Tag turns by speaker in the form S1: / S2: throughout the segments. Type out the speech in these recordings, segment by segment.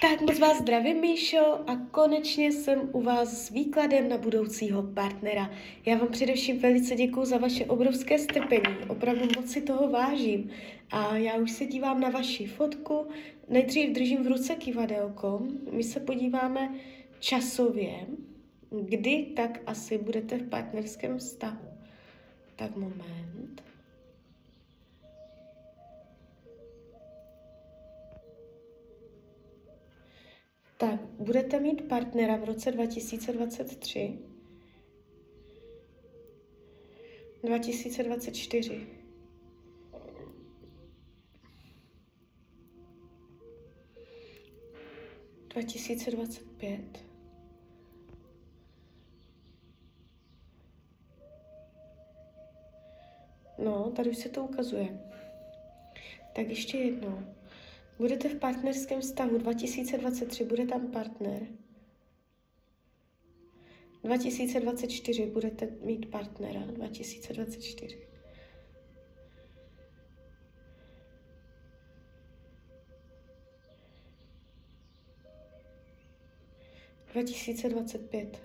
S1: Tak moc vás zdravím, Míšo, a konečně jsem u vás s výkladem na budoucího partnera. Já vám především velice děkuji za vaše obrovské strpení, opravdu moc si toho vážím. A já už se dívám na vaši fotku, nejdřív držím v ruce kivadelko, my se podíváme časově, kdy tak asi budete v partnerském vztahu. Tak moment. Budete mít partnera v roce 2023. 2024. Dva tisíce dvacet pět. No, tady už se to ukazuje. Tak ještě jednou. Budete v partnerském vztahu 2023, bude tam partner. 2024 budete mít partnera. 2024. Dva tisíce dvacet pět.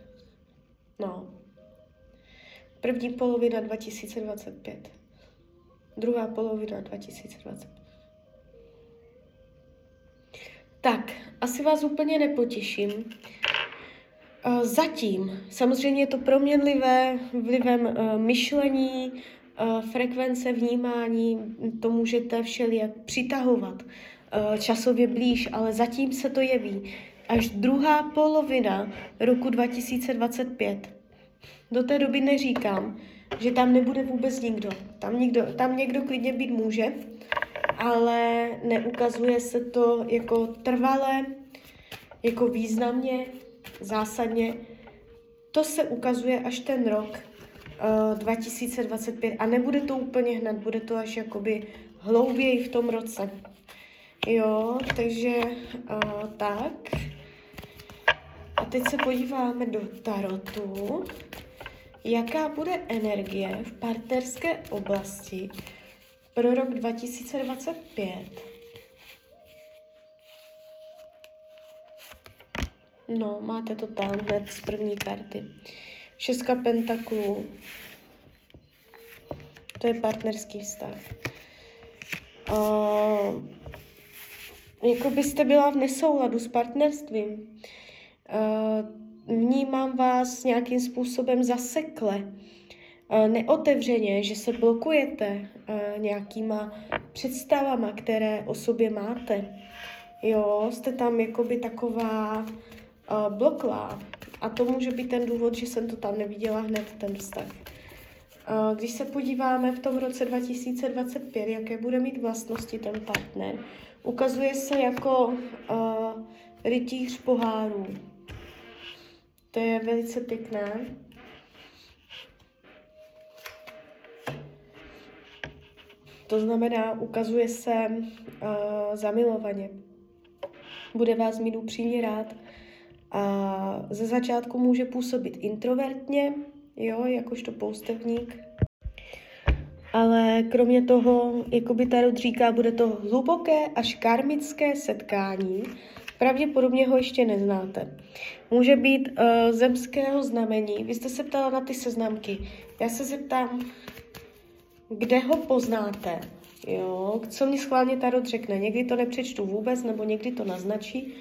S1: No. První polovina 2025. Druhá polovina 2025. Tak, asi vás úplně nepotěším. Eh, zatím, samozřejmě je to proměnlivé vlivem uh, myšlení, uh, frekvence vnímání, to můžete všelijak přitahovat časově blíž, ale zatím se to jeví až druhá polovina roku 2025. Do té doby neříkám, že tam nebude vůbec nikdo. Tam, nikdo, tam někdo klidně být může, ale neukazuje se to jako trvalé, jako významně, zásadně. To se ukazuje až ten rok uh, 2025 a nebude to úplně hned, bude to až jakoby hlouběji v tom roce. Jo, takže uh, tak. A teď se podíváme do tarotu. Jaká bude energie v partnerské oblasti pro rok 2025. No, máte to tam hned z první karty. Šestka pentaklů. To je partnerský vztah. Uh, jako byste byla v nesouladu s partnerstvím. Uh, vnímám vás nějakým způsobem zasekle neotevřeně, že se blokujete eh, nějakýma představama, které o sobě máte. Jo, jste tam jakoby taková uh, bloklá. A to může být ten důvod, že jsem to tam neviděla hned, ten vztah. Když se podíváme v tom roce 2025, jaké bude mít vlastnosti ten partner, ukazuje se jako uh, rytíř pohárů. To je velice pěkné. To znamená, ukazuje se uh, zamilovaně. Bude vás mít upřímně rád a ze začátku může působit introvertně, jo, jakožto poustevník. Ale kromě toho, jako by Tarot říká, bude to hluboké až karmické setkání. Pravděpodobně ho ještě neznáte. Může být uh, zemského znamení. Vy jste se ptala na ty seznamky. Já se zeptám, kde ho poznáte, jo, co mi schválně Tarot řekne. Někdy to nepřečtu vůbec, nebo někdy to naznačí.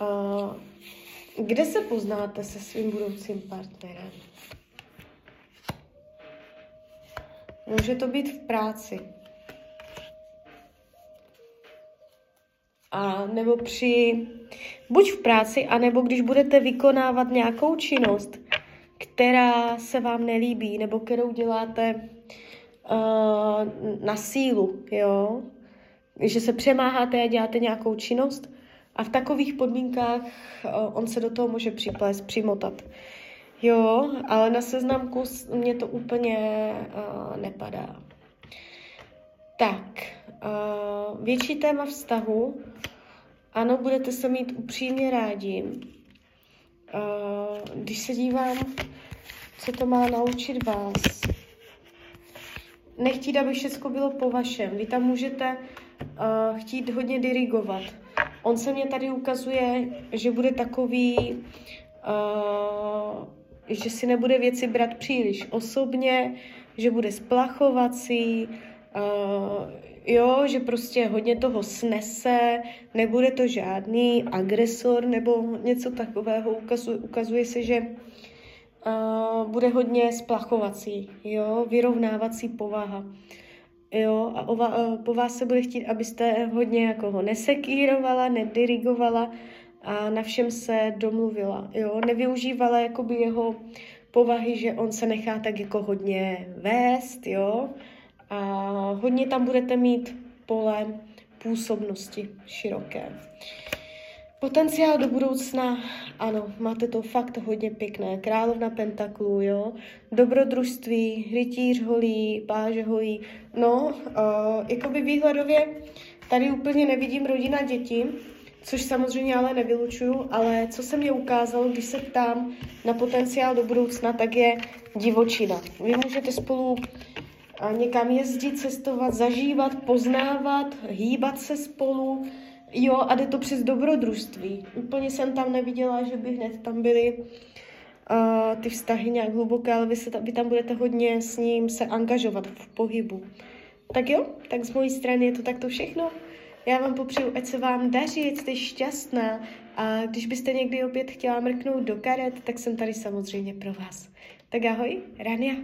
S1: Uh, kde se poznáte se svým budoucím partnerem? Může to být v práci. A nebo při, buď v práci, anebo když budete vykonávat nějakou činnost, která se vám nelíbí, nebo kterou děláte uh, na sílu, jo, že se přemáháte a děláte nějakou činnost a v takových podmínkách uh, on se do toho může připlést, přimotat. Jo, ale na seznamku mě to úplně uh, nepadá. Tak, uh, větší téma vztahu. Ano, budete se mít upřímně rádi. Uh, když se dívám, co to má naučit vás, nechtít, aby všechno bylo po vašem. Vy tam můžete uh, chtít hodně dirigovat. On se mě tady ukazuje, že bude takový, uh, že si nebude věci brát příliš osobně, že bude splachovací, uh, jo, že prostě hodně toho snese, nebude to žádný agresor nebo něco takového. Ukazuje, ukazuje se, že uh, bude hodně splachovací, jo, vyrovnávací povaha. Jo, a ova, uh, po vás se bude chtít, abyste hodně jako ho nesekírovala, nedirigovala a na všem se domluvila, jo, nevyužívala jakoby jeho povahy, že on se nechá tak jako hodně vést, jo, a hodně tam budete mít pole působnosti široké. Potenciál do budoucna, ano, máte to fakt hodně pěkné. Královna pentaklu, jo, dobrodružství, rytíř holí, páže holí. No, uh, jakoby výhledově tady úplně nevidím rodina děti, což samozřejmě ale nevylučuju, ale co se mě ukázalo, když se ptám na potenciál do budoucna, tak je divočina. Vy můžete spolu někam jezdit, cestovat, zažívat, poznávat, hýbat se spolu, jo, a jde to přes dobrodružství. Úplně jsem tam neviděla, že by hned tam byly uh, ty vztahy nějak hluboké, ale vy, se, vy tam budete hodně s ním se angažovat v pohybu. Tak jo, tak z mojí strany je to takto všechno. Já vám popřeju, ať se vám daří, ať jste šťastná a když byste někdy opět chtěla mrknout do karet, tak jsem tady samozřejmě pro vás. Tak ahoj, Rania.